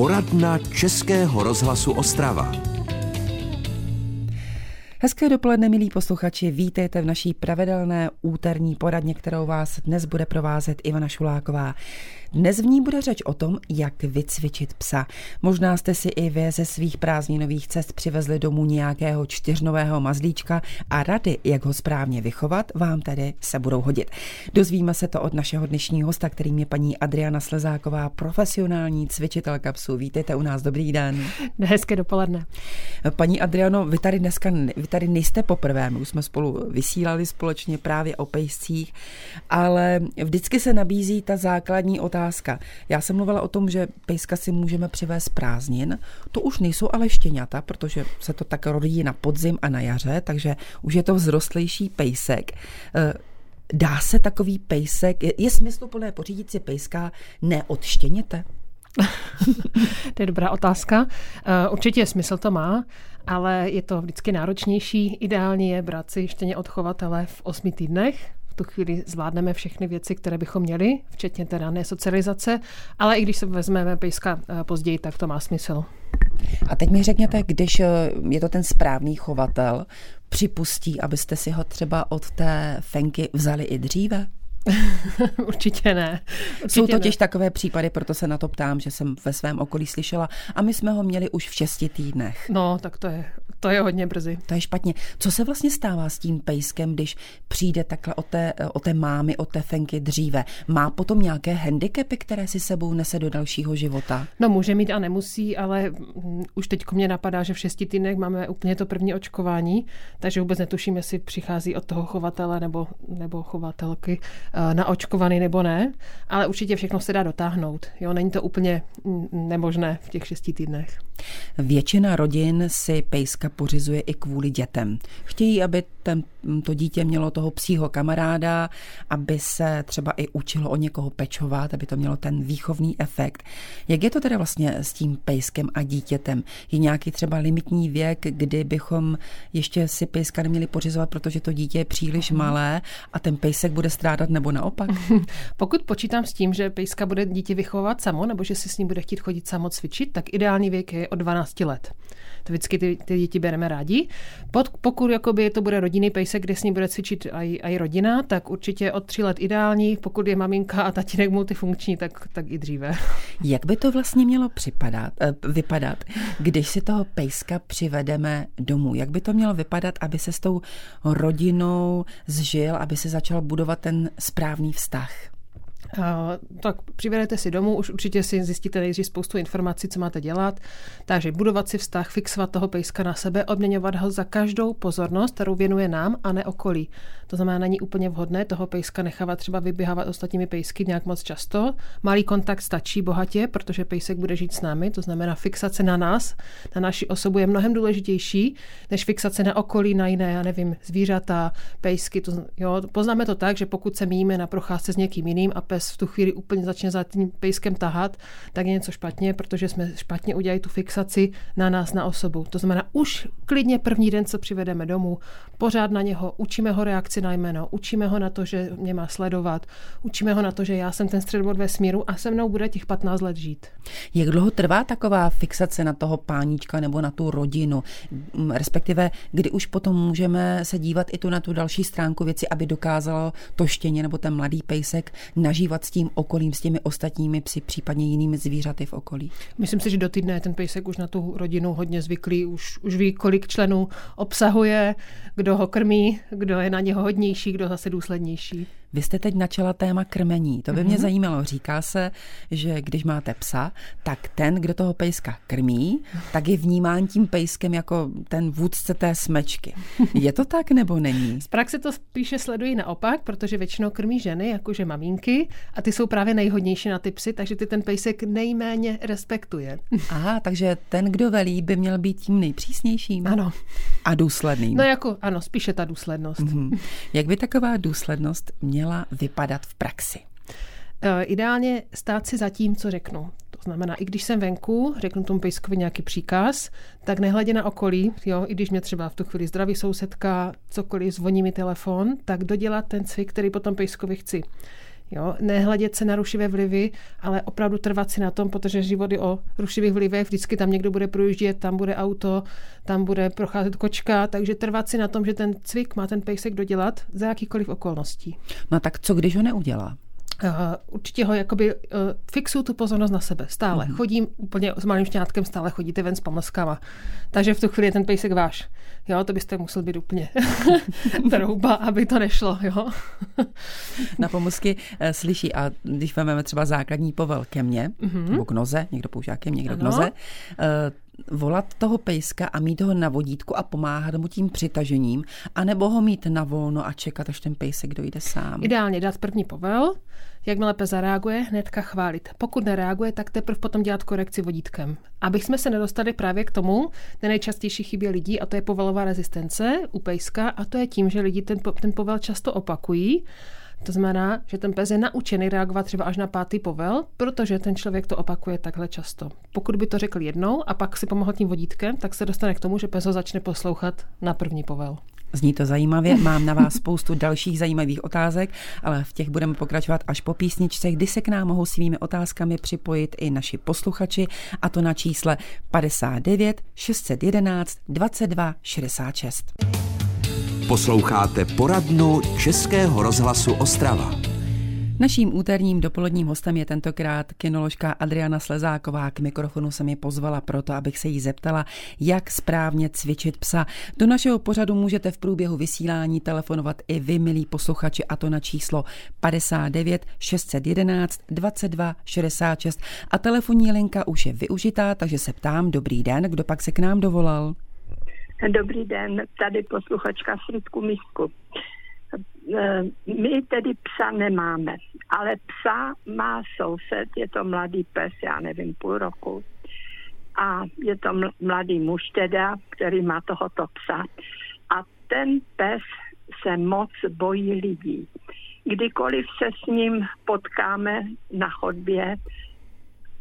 Poradna Českého rozhlasu Ostrava. Hezké dopoledne, milí posluchači, vítejte v naší pravidelné úterní poradně, kterou vás dnes bude provázet Ivana Šuláková. Dnes v ní bude řeč o tom, jak vycvičit psa. Možná jste si i vy ze svých prázdninových cest přivezli domů nějakého čtyřnového mazlíčka a rady, jak ho správně vychovat, vám tedy se budou hodit. Dozvíme se to od našeho dnešního hosta, kterým je paní Adriana Slezáková, profesionální cvičitelka psů. Vítejte u nás, dobrý den. Hezké dopoledne. Paní Adriano, vy tady dneska vy tady nejste poprvé, my už jsme spolu vysílali společně právě o pejscích, ale vždycky se nabízí ta základní otázka, otázka. Já jsem mluvila o tom, že pejska si můžeme přivést prázdnin. To už nejsou ale štěňata, protože se to tak rodí na podzim a na jaře, takže už je to vzrostlejší pejsek. Eh, dá se takový pejsek, je, je smysluplné pořídit si pejska neodštěněte? to je dobrá otázka. Eh, určitě smysl to má, ale je to vždycky náročnější. Ideálně je brát si štěně od chovatele v osmi týdnech, tu chvíli zvládneme všechny věci, které bychom měli, včetně té rané socializace, ale i když se vezmeme pejska eh, později, tak to má smysl. A teď mi řekněte, když eh, je to ten správný chovatel, připustí, abyste si ho třeba od té fenky vzali i dříve? Určitě ne. Určitě Jsou totiž ne. takové případy, proto se na to ptám, že jsem ve svém okolí slyšela a my jsme ho měli už v šesti týdnech. No, tak to je, to je hodně brzy. To je špatně. Co se vlastně stává s tím pejskem, když přijde takhle o té, o té mámy, o té fenky dříve? Má potom nějaké handicapy, které si sebou nese do dalšího života? No, může mít a nemusí, ale už teď mě napadá, že v šesti týdnech máme úplně to první očkování, takže vůbec netuším, jestli přichází od toho chovatele nebo, nebo chovatelky naočkovaný nebo ne, ale určitě všechno se dá dotáhnout. Jo, není to úplně nemožné v těch šesti týdnech. Většina rodin si pejska pořizuje i kvůli dětem. Chtějí, aby ten, to dítě mělo toho psího kamaráda, aby se třeba i učilo o někoho pečovat, aby to mělo ten výchovný efekt. Jak je to teda vlastně s tím pejskem a dítětem? Je nějaký třeba limitní věk, kdy bychom ještě si pejska neměli pořizovat, protože to dítě je příliš malé a ten pejsek bude strádat nebo naopak? Pokud počítám s tím, že pejska bude dítě vychovat samo, nebo že si s ním bude chtít chodit samo cvičit, tak ideální věk je od 12 let. To vždycky ty, ty děti bereme rádi. Pod, pokud jakoby to bude rodinný pejsek, kde s ním bude cvičit i rodina, tak určitě od 3 let ideální. Pokud je maminka a tatínek multifunkční, tak, tak i dříve. Jak by to vlastně mělo připadat, eh, vypadat, když si toho pejska přivedeme domů? Jak by to mělo vypadat, aby se s tou rodinou zžil, aby se začal budovat ten správný vztah? Tak přivedete si domů, už určitě si zjistíte nejdřív spoustu informací, co máte dělat. Takže budovat si vztah, fixovat toho pejska na sebe, odměňovat ho za každou pozornost, kterou věnuje nám a ne okolí. To znamená, není úplně vhodné toho pejska nechávat třeba vyběhávat ostatními pejsky nějak moc často. Malý kontakt stačí bohatě, protože pejsek bude žít s námi, to znamená fixace na nás, na naši osobu je mnohem důležitější, než fixace na okolí, na jiné, já nevím, zvířata, pejsky. To, jo, poznáme to tak, že pokud se míjíme na procházce s někým jiným a pes v tu chvíli úplně začne za tím pejskem tahat, tak je něco špatně, protože jsme špatně udělali tu fixaci na nás, na osobu. To znamená, už klidně první den, co přivedeme domů, pořád na něho, učíme ho reakci na jméno, učíme ho na to, že mě má sledovat, učíme ho na to, že já jsem ten středobod ve smíru a se mnou bude těch 15 let žít. Jak dlouho trvá taková fixace na toho páníčka nebo na tu rodinu? Respektive, kdy už potom můžeme se dívat i tu na tu další stránku věci, aby dokázalo to štěně nebo ten mladý pejsek nažívat s tím okolím, s těmi ostatními psy, případně jinými zvířaty v okolí? Myslím si, že do týdne je ten pejsek už na tu rodinu hodně zvyklý, už, už ví, kolik členů obsahuje, kdo ho krmí, kdo je na něho hodnější, kdo zase důslednější. Vy jste teď načala téma krmení. To by mě mm-hmm. zajímalo. Říká se, že když máte psa, tak ten, kdo toho pejska krmí, tak je vnímán tím pejskem jako ten vůdce té smečky. Je to tak nebo není? Z praxe to spíše sledují naopak, protože většinou krmí ženy, jakože maminky, a ty jsou právě nejhodnější na ty psy, takže ty ten pejsek nejméně respektuje. Aha, takže ten, kdo velí, by měl být tím nejpřísnějším. Ano. A důsledným. No jako, ano, spíše ta důslednost. Mm-hmm. Jak by taková důslednost měla měla vypadat v praxi? Eh, ideálně stát si za tím, co řeknu. To znamená, i když jsem venku, řeknu tomu pejskovi nějaký příkaz, tak nehledě na okolí, jo, i když mě třeba v tu chvíli zdraví sousedka, cokoliv, zvoní mi telefon, tak dodělat ten cvik, který potom pejskovi chci. Jo? Nehledět se na rušivé vlivy, ale opravdu trvat si na tom, protože život je o rušivých vlivech, vždycky tam někdo bude projíždět, tam bude auto, tam bude procházet kočka, takže trvat si na tom, že ten cvik má ten pejsek dodělat za jakýkoliv okolností. No tak co, když ho neudělá? Uh, určitě ho jakoby uh, fixuju tu pozornost na sebe. Stále. Mm-hmm. Chodím úplně s malým šťátkem, stále chodíte ven s pomlskama. Takže v tu chvíli je ten pejsek váš. Jo, to byste musel být úplně trouba, aby to nešlo. Jo? na pomlsky uh, slyší a když vezmeme třeba základní povel ke mně, mm-hmm. nebo k noze, někdo používá ke mně, někdo ano. k noze, uh, volat toho pejska a mít ho na vodítku a pomáhat mu tím přitažením, anebo ho mít na volno a čekat, až ten pejsek dojde sám. Ideálně dát první povel, jakmile pes zareaguje, hnedka chválit. Pokud nereaguje, tak teprve potom dělat korekci vodítkem. Abych jsme se nedostali právě k tomu, ten nejčastější chybě lidí, a to je povelová rezistence u pejska, a to je tím, že lidi ten, ten povel často opakují to znamená, že ten pes je naučený reagovat třeba až na pátý povel, protože ten člověk to opakuje takhle často. Pokud by to řekl jednou a pak si pomohl tím vodítkem, tak se dostane k tomu, že pes ho začne poslouchat na první povel. Zní to zajímavě, mám na vás spoustu dalších zajímavých otázek, ale v těch budeme pokračovat až po písničce, kdy se k nám mohou svými otázkami připojit i naši posluchači, a to na čísle 59 611 22 66. Posloucháte poradnu Českého rozhlasu Ostrava. Naším úterním dopoledním hostem je tentokrát kinoložka Adriana Slezáková. K mikrofonu se mi pozvala proto, abych se jí zeptala, jak správně cvičit psa. Do našeho pořadu můžete v průběhu vysílání telefonovat i vy, milí posluchači, a to na číslo 59 611 22 66. A telefonní linka už je využitá, takže se ptám, dobrý den, kdo pak se k nám dovolal? Dobrý den, tady posluchačka Fritku Misku. E, my tedy psa nemáme, ale psa má soused, je to mladý pes, já nevím, půl roku. A je to mladý muž teda, který má tohoto psa. A ten pes se moc bojí lidí. Kdykoliv se s ním potkáme na chodbě,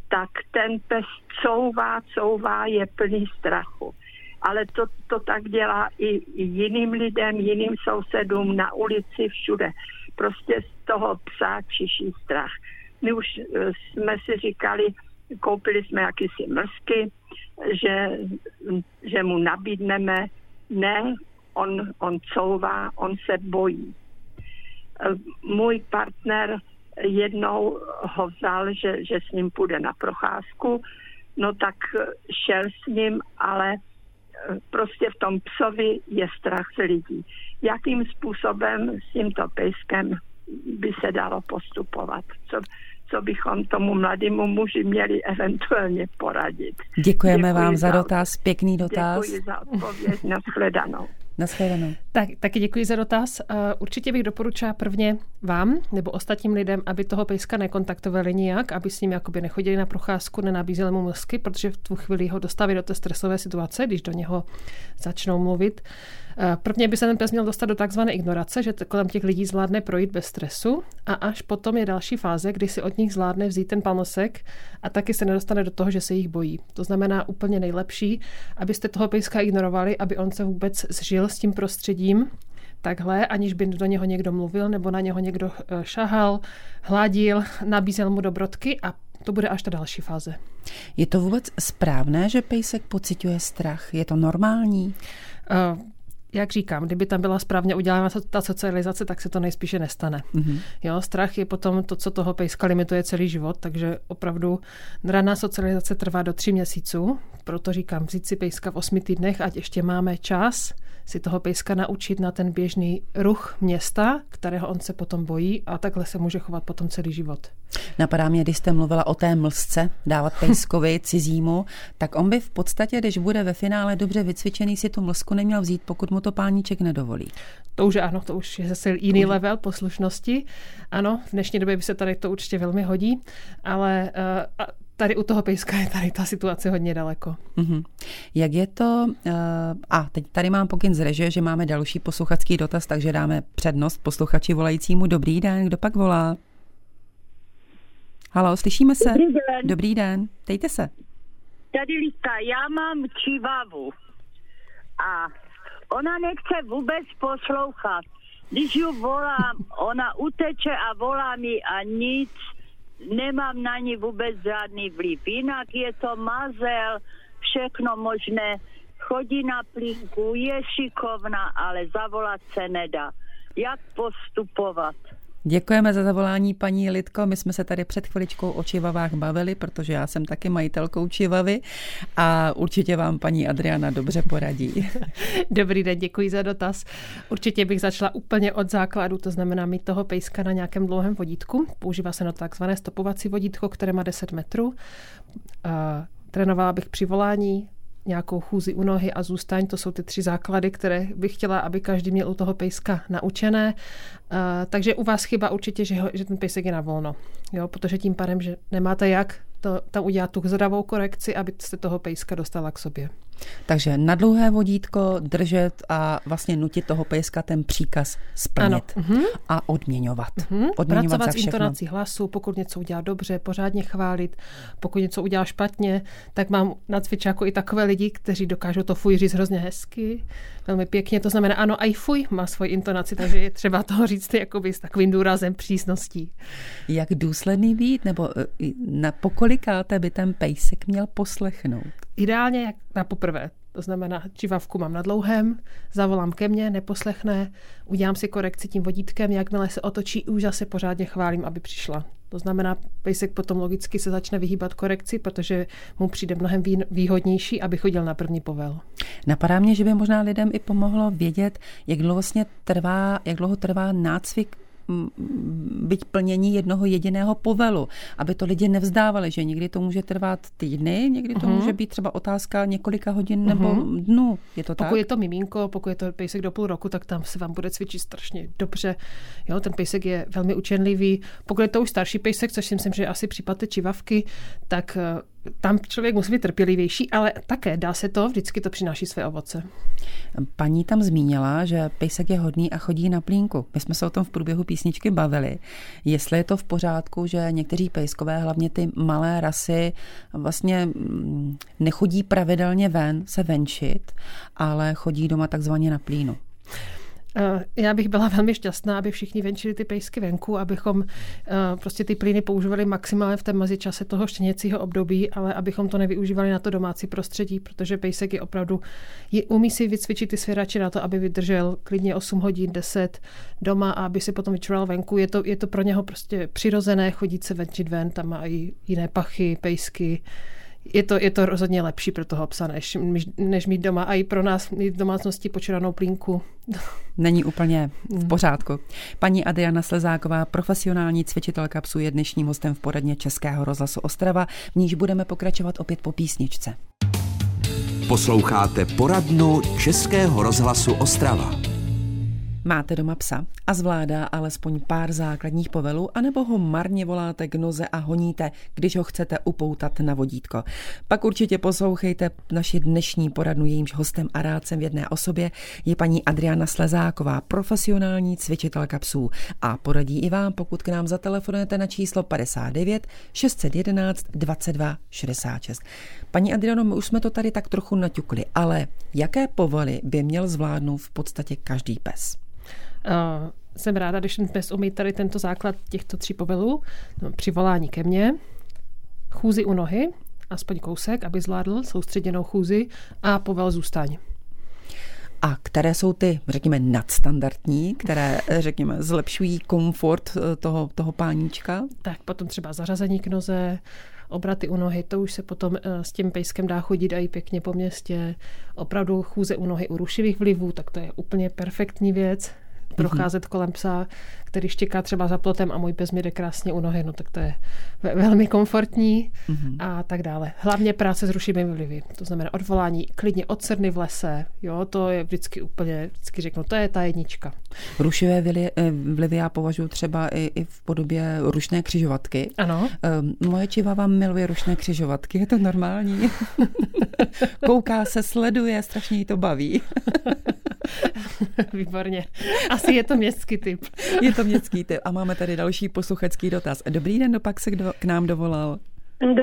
tak ten pes couvá, couvá, je plný strachu ale to, to tak dělá i, jiným lidem, jiným sousedům na ulici, všude. Prostě z toho psa čiší strach. My už eh, jsme si říkali, koupili jsme jakýsi mrzky, že, že mu nabídneme, ne, on, on couvá, on se bojí. Eh, můj partner jednou ho vzal, že, že s ním půjde na procházku, no tak šel s ním, ale prostě v tom psovi je strach lidí. Jakým způsobem s tímto pejskem by se dalo postupovat? Co, co bychom tomu mladému muži měli eventuálně poradit. Děkujeme Děkuji vám za, za dotaz, pěkný dotaz. Děkuji za odpověď, nashledanou. Nashledanou. Tak, taky děkuji za dotaz. Určitě bych doporučila prvně vám nebo ostatním lidem, aby toho pejska nekontaktovali nijak, aby s ním jakoby nechodili na procházku, nenabízeli mu mlsky, protože v tu chvíli ho dostaví do té stresové situace, když do něho začnou mluvit. Eh, prvně by se ten pes měl dostat do takzvané ignorace, že kolem těch lidí zvládne projít bez stresu a až potom je další fáze, kdy si od nich zvládne vzít ten panosek a taky se nedostane do toho, že se jich bojí. To znamená úplně nejlepší, abyste toho pejska ignorovali, aby on se vůbec zžil s tím prostředím, takhle, aniž by do něho někdo mluvil nebo na něho někdo eh, šahal, hladil, nabízel mu dobrodky a to bude až ta další fáze. Je to vůbec správné, že pejsek pociťuje strach? Je to normální? Uh, jak říkám, kdyby tam byla správně udělána ta socializace, tak se to nejspíše nestane. Mm-hmm. Jo, strach je potom to, co toho pejska limituje celý život, takže opravdu raná socializace trvá do tří měsíců, proto říkám, vzít si pejska v osmi týdnech, ať ještě máme čas si toho pejska naučit na ten běžný ruch města, kterého on se potom bojí a takhle se může chovat potom celý život. Napadá mě, když jste mluvila o té mlsce, dávat pejskovi cizímu, tak on by v podstatě, když bude ve finále dobře vycvičený, si tu mlsku neměl vzít, pokud mu to páníček nedovolí. To už ano, to už je zase jiný už. level poslušnosti. Ano, v dnešní době by se tady to určitě velmi hodí, ale uh, tady u toho pejska je tady ta situace hodně daleko. Mm-hmm. Jak je to, uh, a teď tady mám pokyn z reže, že máme další posluchačský dotaz, takže dáme přednost posluchači volajícímu. Dobrý den, kdo pak volá? Halo, slyšíme se? Dobrý den. Dobrý den, dejte se. Tady Lista, já mám čivavu a ona nechce vůbec poslouchat. Když ju volám, ona uteče a volá mi a nic, nemám na ní vůbec žádný vliv. Jinak je to mazel, všechno možné, chodí na plínku, je šikovná, ale zavolat se nedá. Jak postupovat? Děkujeme za zavolání, paní Lidko. My jsme se tady před chviličkou o čivavách bavili, protože já jsem taky majitelkou čivavy a určitě vám paní Adriana dobře poradí. Dobrý den, děkuji za dotaz. Určitě bych začala úplně od základu, to znamená mít toho pejska na nějakém dlouhém vodítku. Používá se na takzvané stopovací vodítko, které má 10 metrů. Trénovala bych při volání, nějakou chůzi u nohy a zůstaň. To jsou ty tři základy, které bych chtěla, aby každý měl u toho pejska naučené. Uh, takže u vás chyba určitě, že, ho, že ten pejsek je na volno. Jo, protože tím pádem, že nemáte jak to, tam udělat tu zdravou korekci, aby se toho pejska dostala k sobě. Takže na dlouhé vodítko držet a vlastně nutit toho pejska ten příkaz splnit ano. Mhm. a odměňovat. Uh-huh. odměňovat Pracovat s intonací hlasu, pokud něco udělá dobře, pořádně chválit, pokud něco udělá špatně, tak mám na cvičáku i takové lidi, kteří dokážou to fuj říct hrozně hezky, velmi pěkně. To znamená, ano, i fuj má svoji intonaci, takže je třeba toho říct jakoby s takovým důrazem přísností. Jak důsledný být, nebo eh, na pokolikáte by ten pejsek měl poslechnout? Ideálně jak na poprvé. To znamená, čivavku mám na dlouhém, zavolám ke mně, neposlechne, udělám si korekci tím vodítkem, jakmile se otočí, už zase pořádně chválím, aby přišla. To znamená, pejsek potom logicky se začne vyhýbat korekci, protože mu přijde mnohem výhodnější, aby chodil na první povel. Napadá mě, že by možná lidem i pomohlo vědět, jak dlouho vlastně trvá, jak dlouho trvá nácvik byť plnění jednoho jediného povelu, aby to lidi nevzdávali, že někdy to může trvat týdny, někdy to uh-huh. může být třeba otázka několika hodin nebo uh-huh. dnů. Je to pokud tak? je to miminko, pokud je to pejsek do půl roku, tak tam se vám bude cvičit strašně dobře. Jo, ten pejsek je velmi učenlivý. Pokud je to už starší pejsek, což si myslím, že je asi případ té čivavky, tak eh, tam člověk musí být trpělivější, ale také dá se to, vždycky to přináší své ovoce. Paní tam zmínila, že pejsek je hodný a chodí na plínku. My jsme se o tom v průběhu písničky bavili. Jestli je to v pořádku, že někteří pejskové, hlavně ty malé rasy, vlastně mm, nechodí pravidelně ven se venčit, ale chodí doma takzvaně na plínu. Eh, já bych byla velmi šťastná, aby všichni venčili ty pejsky venku, abychom eh, prostě ty plyny používali maximálně v té mezičase toho štěněcího období, ale abychom to nevyužívali na to domácí prostředí, protože pejsek je opravdu, je, umí si vycvičit ty svěrače na to, aby vydržel klidně 8 hodin, 10 doma a aby si potom vyčural venku. Je to, je to pro něho prostě přirozené chodit se venčit ven, tam i jiné pachy, pejsky, je to, je to rozhodně lepší pro toho psa, než, než mít doma. A i pro nás mít v domácnosti počíranou plínku. Není úplně v hmm. pořádku. Paní Adriana Slezáková, profesionální cvičitelka psů, je dnešním hostem v poradně Českého rozhlasu Ostrava, v níž budeme pokračovat opět po písničce. Posloucháte poradnu Českého rozhlasu Ostrava. Máte doma psa a zvládá alespoň pár základních povelů, anebo ho marně voláte k noze a honíte, když ho chcete upoutat na vodítko. Pak určitě poslouchejte naši dnešní poradnu, jejímž hostem a rádcem v jedné osobě je paní Adriana Slezáková, profesionální cvičitelka psů a poradí i vám, pokud k nám zatelefonujete na číslo 59 611 22 66. Paní Adriano, my už jsme to tady tak trochu naťukli, ale jaké povely by měl zvládnout v podstatě každý pes? Uh, jsem ráda, když ten pes umí tady tento základ těchto tří povelů, no, přivolání ke mně, chůzi u nohy, aspoň kousek, aby zvládl soustředěnou chůzi a povel zůstaň. A které jsou ty, řekněme, nadstandardní, které, řekněme, zlepšují komfort eh, toho, toho páníčka? Tak potom třeba zařazení k noze, obraty u nohy, to už se potom eh, s tím pejskem dá chodit i pěkně po městě. Opravdu chůze u nohy u rušivých vlivů, tak to je úplně perfektní věc procházet mm-hmm. kolem psa, který štěká třeba za plotem a můj pes mi jde krásně u nohy, no tak to je velmi komfortní mm-hmm. a tak dále. Hlavně práce s rušivými vlivy, to znamená odvolání klidně od srny v lese, jo, to je vždycky úplně, vždycky řeknu, to je ta jednička. Rušivé eh, vlivy já považuji třeba i, i v podobě rušné křižovatky. Ano. Um, moje čivava miluje rušné křižovatky, je to normální. Kouká se, sleduje, strašně jí to baví. Výborně. Asi je to městský typ. je to městský typ. A máme tady další posluchačský dotaz. Dobrý den, pak se kdo k nám dovolal.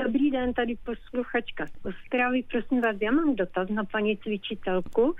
Dobrý den, tady posluchačka z Ostravy. Prosím vás, já mám dotaz na paní cvičitelku.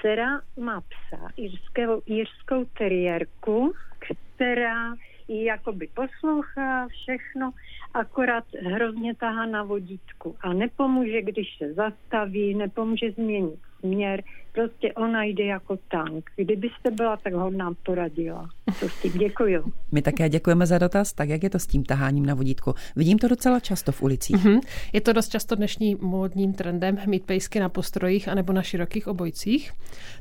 dcera má psa, jirského, jirskou teriérku, která ji jakoby poslouchá všechno, akorát hrozně tahá na vodítku a nepomůže, když se zastaví, nepomůže změnit směr, prostě ona jde jako tank. Kdybyste byla tak hodná, poradila. To s tím děkuju. My také děkujeme za dotaz. Tak jak je to s tím taháním na vodítku? Vidím to docela často v ulicích. Mm-hmm. Je to dost často dnešním módním trendem mít pejsky na postrojích anebo na širokých obojcích.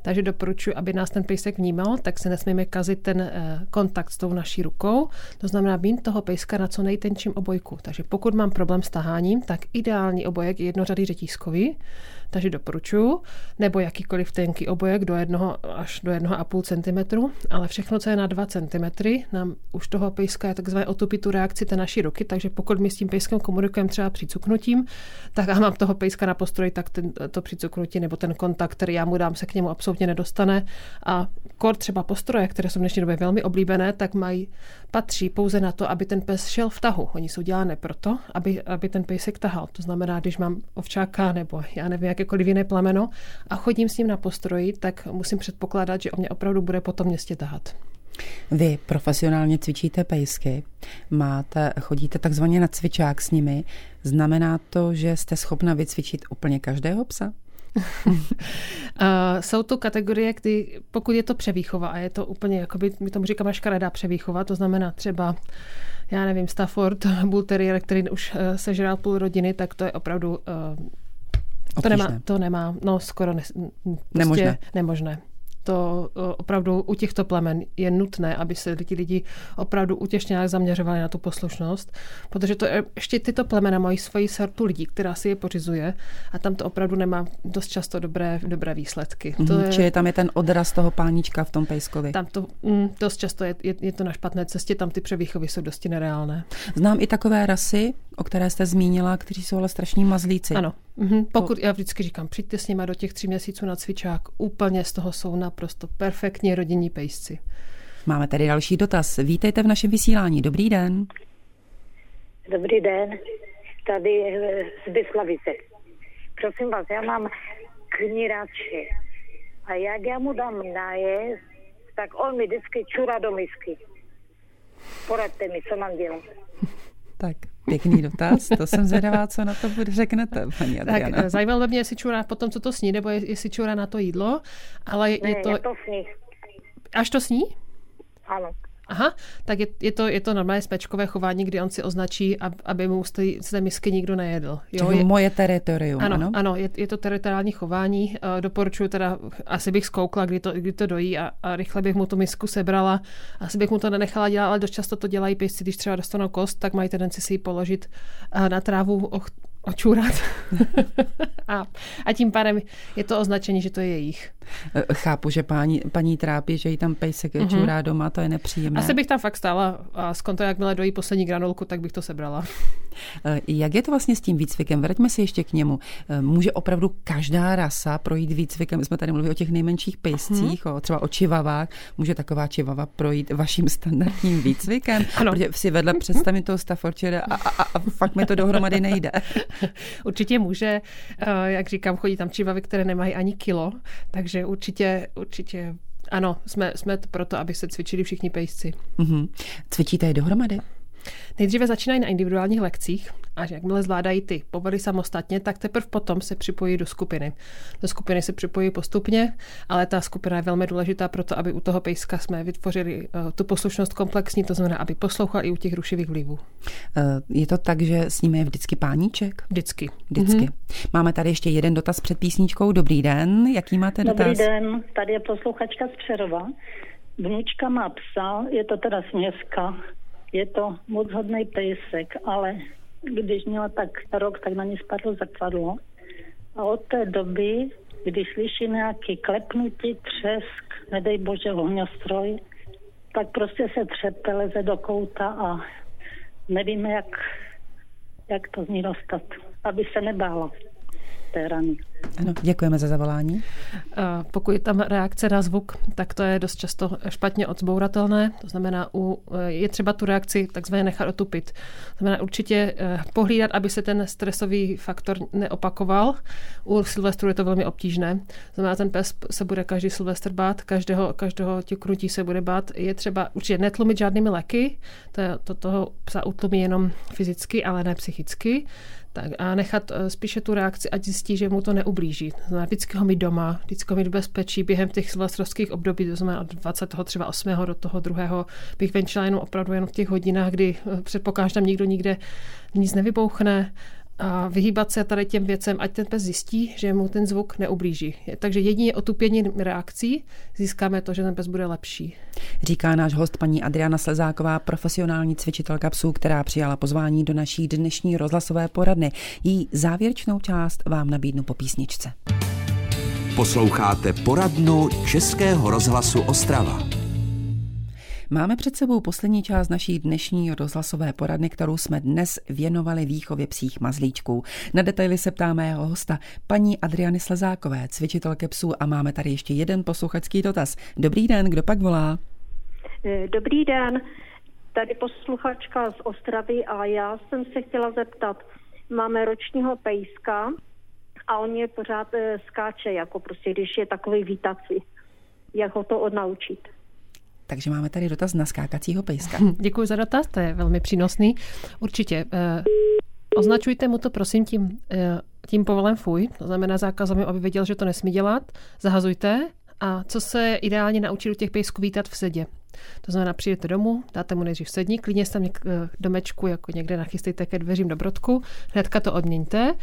Takže doporučuji, aby nás ten pejsek vnímal, tak se nesmíme kazit ten eh, kontakt s tou naší rukou. To znamená mít toho pejska na co nejtenčím obojku. Takže pokud mám problém s taháním, tak ideální obojek je jednořadý řetízkový takže doporučuju, nebo jakýkoliv tenký obojek do jednoho až do jednoho a půl centimetru, ale všechno, co je na 2 cm, nám už toho pejska je takzvané otupí tu reakci té naší ruky, takže pokud my s tím pejskem komunikujeme třeba přicuknutím, tak a mám toho pejska na postroji, tak ten, to přicuknutí nebo ten kontakt, který já mu dám, se k němu absolutně nedostane. A kor třeba postroje, které jsou v dnešní době velmi oblíbené, tak mají, patří pouze na to, aby ten pes šel v tahu. Oni jsou dělané proto, aby, aby ten pejsek tahal. To znamená, když mám ovčáka nebo já nevím, jak jakékoliv jiné plemeno a chodím s ním na postroji, tak musím předpokládat, že o mě opravdu bude po tom městě tahat. Vy profesionálně cvičíte pejsky, máte, chodíte takzvaně na cvičák s nimi. Znamená to, že jste schopna vycvičit úplně každého psa? uh, jsou to kategorie, kdy pokud je to převýchova a je to úplně, jakoby, my tomu říkáme škaredá převýchova, to znamená třeba já nevím, Stafford, Bull Terrier, který už uh, sežral půl rodiny, tak to je opravdu uh, to nemá, to nemá, no skoro ne, prostě nemožné. nemožné to opravdu u těchto plemen je nutné, aby se ti lidi opravdu útěšně zaměřovali na tu poslušnost, protože to ještě tyto plemena mají svoji sortu lidí, která si je pořizuje a tam to opravdu nemá dost často dobré, dobré výsledky. Mm-hmm, to je, čili tam je ten odraz toho páníčka v tom pejskovi. Tam to mm, dost často je, je, je to na špatné cestě, tam ty převýchovy jsou dosti nereálné. Znám i takové rasy, o které jste zmínila, kteří jsou ale strašní mazlíci. Ano, Mm-hmm. Pokud já vždycky říkám, přijďte s nimi do těch tří měsíců na cvičák, úplně z toho jsou naprosto perfektní rodinní pejsci. Máme tady další dotaz. Vítejte v našem vysílání. Dobrý den. Dobrý den. Tady eh, z Byslavice. Prosím vás, já mám knírače. A jak já mu dám nájezd, tak on mi vždycky čura do misky. Poraďte mi, co mám dělat. Tak, pěkný dotaz. To jsem zvědavá, co na to bude řeknete, paní Adriana. Tak, zajímalo by mě, jestli čurá potom, co to sní, nebo jestli čurá na to jídlo, ale je, ne, je to... to sní. Až to sní? Ano. Aha, tak je, je, to, je to normálně smečkové chování, kdy on si označí, aby mu z té, z té misky nikdo nejedl. Jo, je, moje teritorium, ano? Ano, ano je, je to teritoriální chování. Uh, doporučuji teda, asi bych zkoukla, kdy to, kdy to dojí a, a rychle bych mu tu misku sebrala. Asi bych mu to nenechala dělat, ale dost často to dělají pěstci, když třeba dostanou kost, tak mají tendenci si ji položit uh, na trávu, očůrat. a, a tím pádem je to označení, že to je jejich. Eh, chápu, že paní, paní trápí, že jí tam pejsek mm-hmm. čurá doma, to je nepříjemné. Asi bych tam fakt stála a z konto, jakmile dojí poslední granulku, tak bych to sebrala. Eh, jak je to vlastně s tím výcvikem? Vraťme se ještě k němu. Eh, může opravdu každá rasa projít výcvikem? My jsme tady mluvili o těch nejmenších pejscích, mm-hmm. o, třeba o čivavách. Může taková čivava projít vaším standardním výcvikem? ano. Protože si vedle představím toho Staffordshire a, a, a fakt mi to dohromady nejde. určitě může, eh, jak říkám, chodí tam čivavy, které nemají ani kilo, takže určitě, určitě ano, jsme, jsme proto, aby se cvičili všichni pejsci. Mm-hmm. Cvičíte je dohromady? Nejdříve začínají na individuálních lekcích a jakmile zvládají ty povody samostatně, tak teprve potom se připojí do skupiny. Do skupiny se připojí postupně, ale ta skupina je velmi důležitá pro to, aby u toho pejska jsme vytvořili uh, tu poslušnost komplexní, to znamená, aby poslouchal i u těch rušivých vlivů. Uh, je to tak, že s nimi je vždycky páníček? Vždycky. Vždycky. Mm-hmm. Máme tady ještě jeden dotaz před písničkou. Dobrý den, jaký máte dotaz? Dobrý den, tady je posluchačka z Přerova. Vnučka má psa, je to teda směska, je to moc hodný pejsek, ale když měla tak rok, tak na ní spadlo zrcadlo. A od té doby, když slyší nějaký klepnutí, třesk, nedej bože ohňostroj, tak prostě se třepe, leze do kouta a nevíme, jak, jak to z ní dostat, aby se nebála. Té rany. Ano, děkujeme za zavolání. Pokud je tam reakce na zvuk, tak to je dost často špatně odzbouratelné. To znamená, je třeba tu reakci takzvaně nechat otupit. To znamená určitě eh, pohlídat, aby se ten stresový faktor neopakoval. U Silvestru je to velmi obtížné. To znamená, ten pes se bude každý Silvestr bát, každého, každého krutí se bude bát. Je třeba určitě netlumit žádnými léky, to, je, to toho psa utlumí jenom fyzicky, ale ne psychicky. Tak a nechat eh, spíše tu reakci, ať zjistí, že mu to neublíží. Znamená vždycky ho mít doma, vždycky ho mít v bezpečí během těch silvestrovských období, to znamená od 20. třeba 8. do toho druhého bych venčila jenom opravdu jenom v těch hodinách, kdy eh, předpokládám, nikdo nikde nic nevybouchne a vyhýbat se tady těm věcem, ať ten pes zjistí, že mu ten zvuk neublíží. Takže jedině otupění reakcí získáme to, že ten pes bude lepší. Říká náš host paní Adriana Slezáková, profesionální cvičitelka psů, která přijala pozvání do naší dnešní rozhlasové poradny. Její závěrečnou část vám nabídnu po písničce. Posloucháte poradnu Českého rozhlasu Ostrava. Máme před sebou poslední část naší dnešní rozhlasové poradny, kterou jsme dnes věnovali výchově psích mazlíčků. Na detaily se ptáme jeho hosta, paní Adriany Slezákové, cvičitelke psů a máme tady ještě jeden posluchačský dotaz. Dobrý den, kdo pak volá? Eh, dobrý den, tady posluchačka z Ostravy a já jsem se chtěla zeptat, máme ročního pejska a on je pořád eh, skáče, jako prostě, když je takový vítací. Jak ho to odnaučit? Takže máme tady dotaz na skákacího pejska. Děkuji za dotaz, to je velmi přínosný. Určitě. Eh, označujte mu to prosím tím, eh, tím povolem fuj, to znamená zákazem, aby věděl, že to nesmí dělat. Zahazujte a co se ideálně naučit u těch pejsků vítat v sedě. To znamená, přijdete domů, dáte mu nejdřív sední, klidně tam něk, eh, domečku jako někde nachystejte ke dveřím do brodku, hnedka to odměňte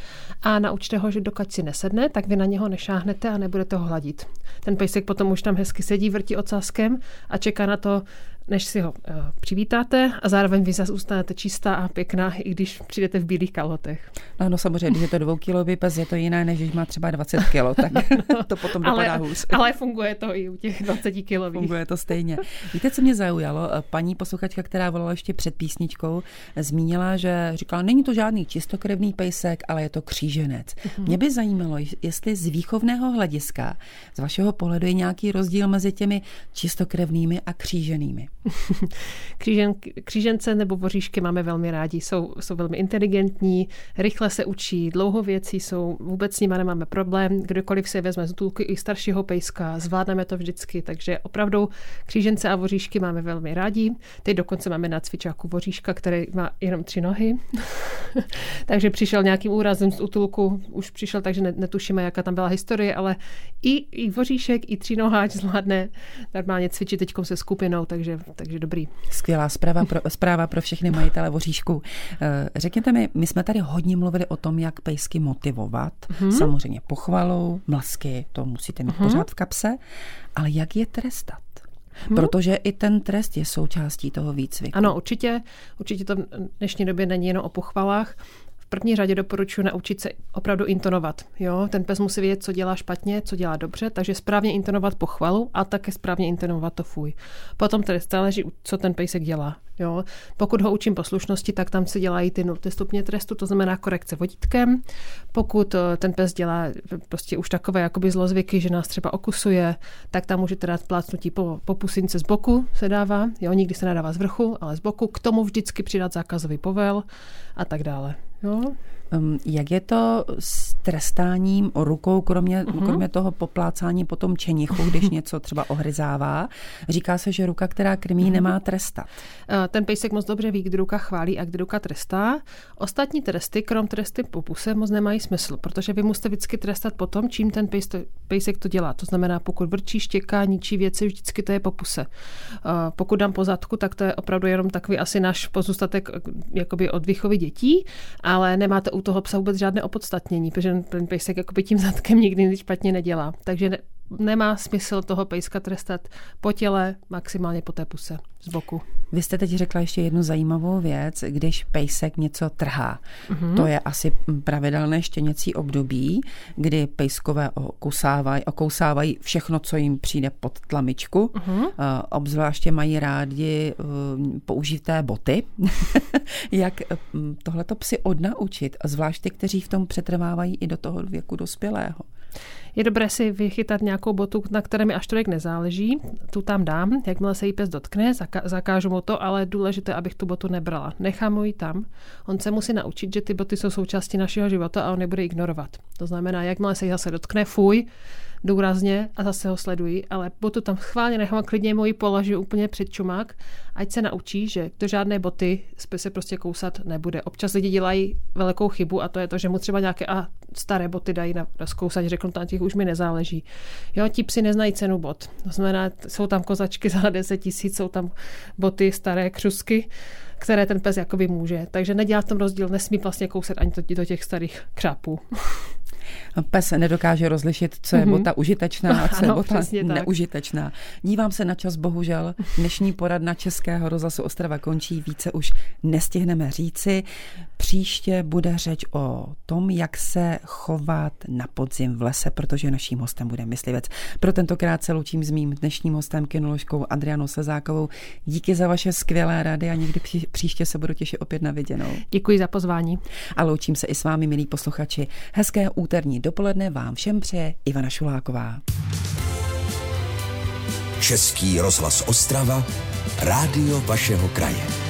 a naučte ho, že dokud si nesedne, tak vy na něho nešáhnete a nebudete ho hladit. Ten pejsek potom už tam hezky sedí, vrtí ocáskem a čeká na to, než si ho uh, přivítáte a zároveň vy zase zůstanete čistá a pěkná, i když přijdete v bílých kalhotech. No, no samozřejmě, když je to dvoukilový pes, je to jiné, než když má třeba 20 kilo, tak to potom dopadá ale, hůř. Ale funguje to i u těch 20 kilových. Funguje to stejně. Víte, co mě zaujalo? Paní posluchačka, která volala ještě před písničkou, zmínila, že říkala, není to žádný čistokrevný pejsek, ale je to kříženec. Mm-hmm. Mě by zajímalo, jestli z výchovného hlediska, z vašeho pohledu je nějaký rozdíl mezi těmi čistokrevnými a kříženými. Křížen, křížence nebo voříšky máme velmi rádi. Jsou, jsou velmi inteligentní, rychle se učí, dlouho věcí jsou, vůbec s nimi nemáme problém. Kdokoliv si vezme z tůlky i staršího pejska, zvládneme to vždycky. Takže opravdu křížence a voříšky máme velmi rádi. Teď dokonce máme na cvičáku voříška, který má jenom tři nohy. takže přišel nějakým úrazem z útulku, už přišel, takže netušíme, jaká tam byla historie, ale i, i voříšek, i tři noháč zvládne normálně cvičit teď se skupinou, takže takže dobrý. Skvělá zpráva pro, zpráva pro všechny majitele voříšku. Eh, řekněte mi, my jsme tady hodně mluvili o tom, jak pejsky motivovat. Hmm. Samozřejmě pochvalou, mlasky, to musíte mít hmm. pořád v kapse, ale jak je trestat? Hmm. Protože i ten trest je součástí toho výcviku. Ano, určitě. Určitě to v dnešní době není jenom o pochvalách první řadě doporučuji naučit se opravdu intonovat. Jo? Ten pes musí vědět, co dělá špatně, co dělá dobře, takže správně intonovat pochvalu a také správně intonovat to fuj. Potom tedy záleží, co ten pejsek dělá. Jo? Pokud ho učím poslušnosti, tak tam se dělají ty nulty stupně trestu, to znamená korekce vodítkem. Pokud eh, ten pes dělá prostě už takové jakoby zlozvyky, že nás třeba okusuje, tak tam můžete dát plácnutí po, po pusince z boku, se dává. Jo? Nikdy se nedává z vrchu, ale z boku. K tomu vždycky přidat zákazový povel a tak dále. Jo? Um, jak je to s trestáním rukou, kromě, uh-huh. kromě toho poplácání potom čenichu, když něco třeba ohryzává? Říká se, že ruka, která krmí, uh-huh. nemá trestat. Eh, ten pejsek moc dobře ví, kdy ruka chválí a kdy ruka trestá. Ostatní tresty, krom tresty po puse, moc nemají smysl, protože vy musíte vždycky trestat potom, čím ten pejsek to dělá. To znamená, pokud vrčí, štěká, ničí věci, vždycky to je po puse. Eh, pokud dám po zadku, tak to je opravdu jenom takový asi náš pozůstatek eh, jakoby od výchovy dětí, ale nemáte u toho psa vůbec žádné opodstatnění, protože ten pejsek jakoby tím zadkem nikdy nic špatně nedělá. Takže nemá smysl toho pejska trestat po těle, maximálně po té puse z boku. Vy jste teď řekla ještě jednu zajímavou věc, když pejsek něco trhá. Mm-hmm. To je asi pravidelné štěněcí období, kdy pejskové okousávají, okousávají všechno, co jim přijde pod tlamičku. Mm-hmm. Obzvláště mají rádi eh, použité boty. Jak tohleto psi odnaučit, zvlášť ty, kteří v tom přetrvávají i do toho věku dospělého? Je dobré si vychytat nějakou botu, na které mi až tolik nezáleží. Tu tam dám, jakmile se jí pes dotkne, zakážu mu to, ale je důležité, abych tu botu nebrala. Nechám mu ji tam. On se musí naučit, že ty boty jsou součástí našeho života a on nebude ignorovat. To znamená, jakmile se jí zase dotkne, fuj, důrazně a zase ho sledují, ale botu tam chválně nechám, klidně mu ji položím úplně před čumák, ať se naučí, že do žádné boty se prostě kousat nebude. Občas lidi dělají velkou chybu a to je to, že mu třeba nějaké a staré boty dají na, na zkousat, řeknu, na těch už mi nezáleží. Jo, ti psi neznají cenu bot. To znamená, jsou tam kozačky za 10 tisíc, jsou tam boty staré křusky, které ten pes jakoby může. Takže nedělá v tom rozdíl, nesmí vlastně kousat ani do těch starých křápů. Pes nedokáže rozlišit, co je mm-hmm. bota užitečná a co je bota neužitečná. Dívám se na čas, bohužel. Dnešní poradna Českého rozhlasu Ostrava končí, více už nestihneme říci. Příště bude řeč o tom, jak se chovat na podzim v lese, protože naším hostem bude myslivec. Pro tentokrát se loučím s mým dnešním hostem, kinoložkou Adrianou Sezákovou. Díky za vaše skvělé rady a někdy příště se budu těšit opět na viděnou. Děkuji za pozvání. A loučím se i s vámi, milí posluchači. Hezké úterní dopoledne vám všem přeje Ivana Šuláková. Český rozhlas Ostrava, rádio vašeho kraje.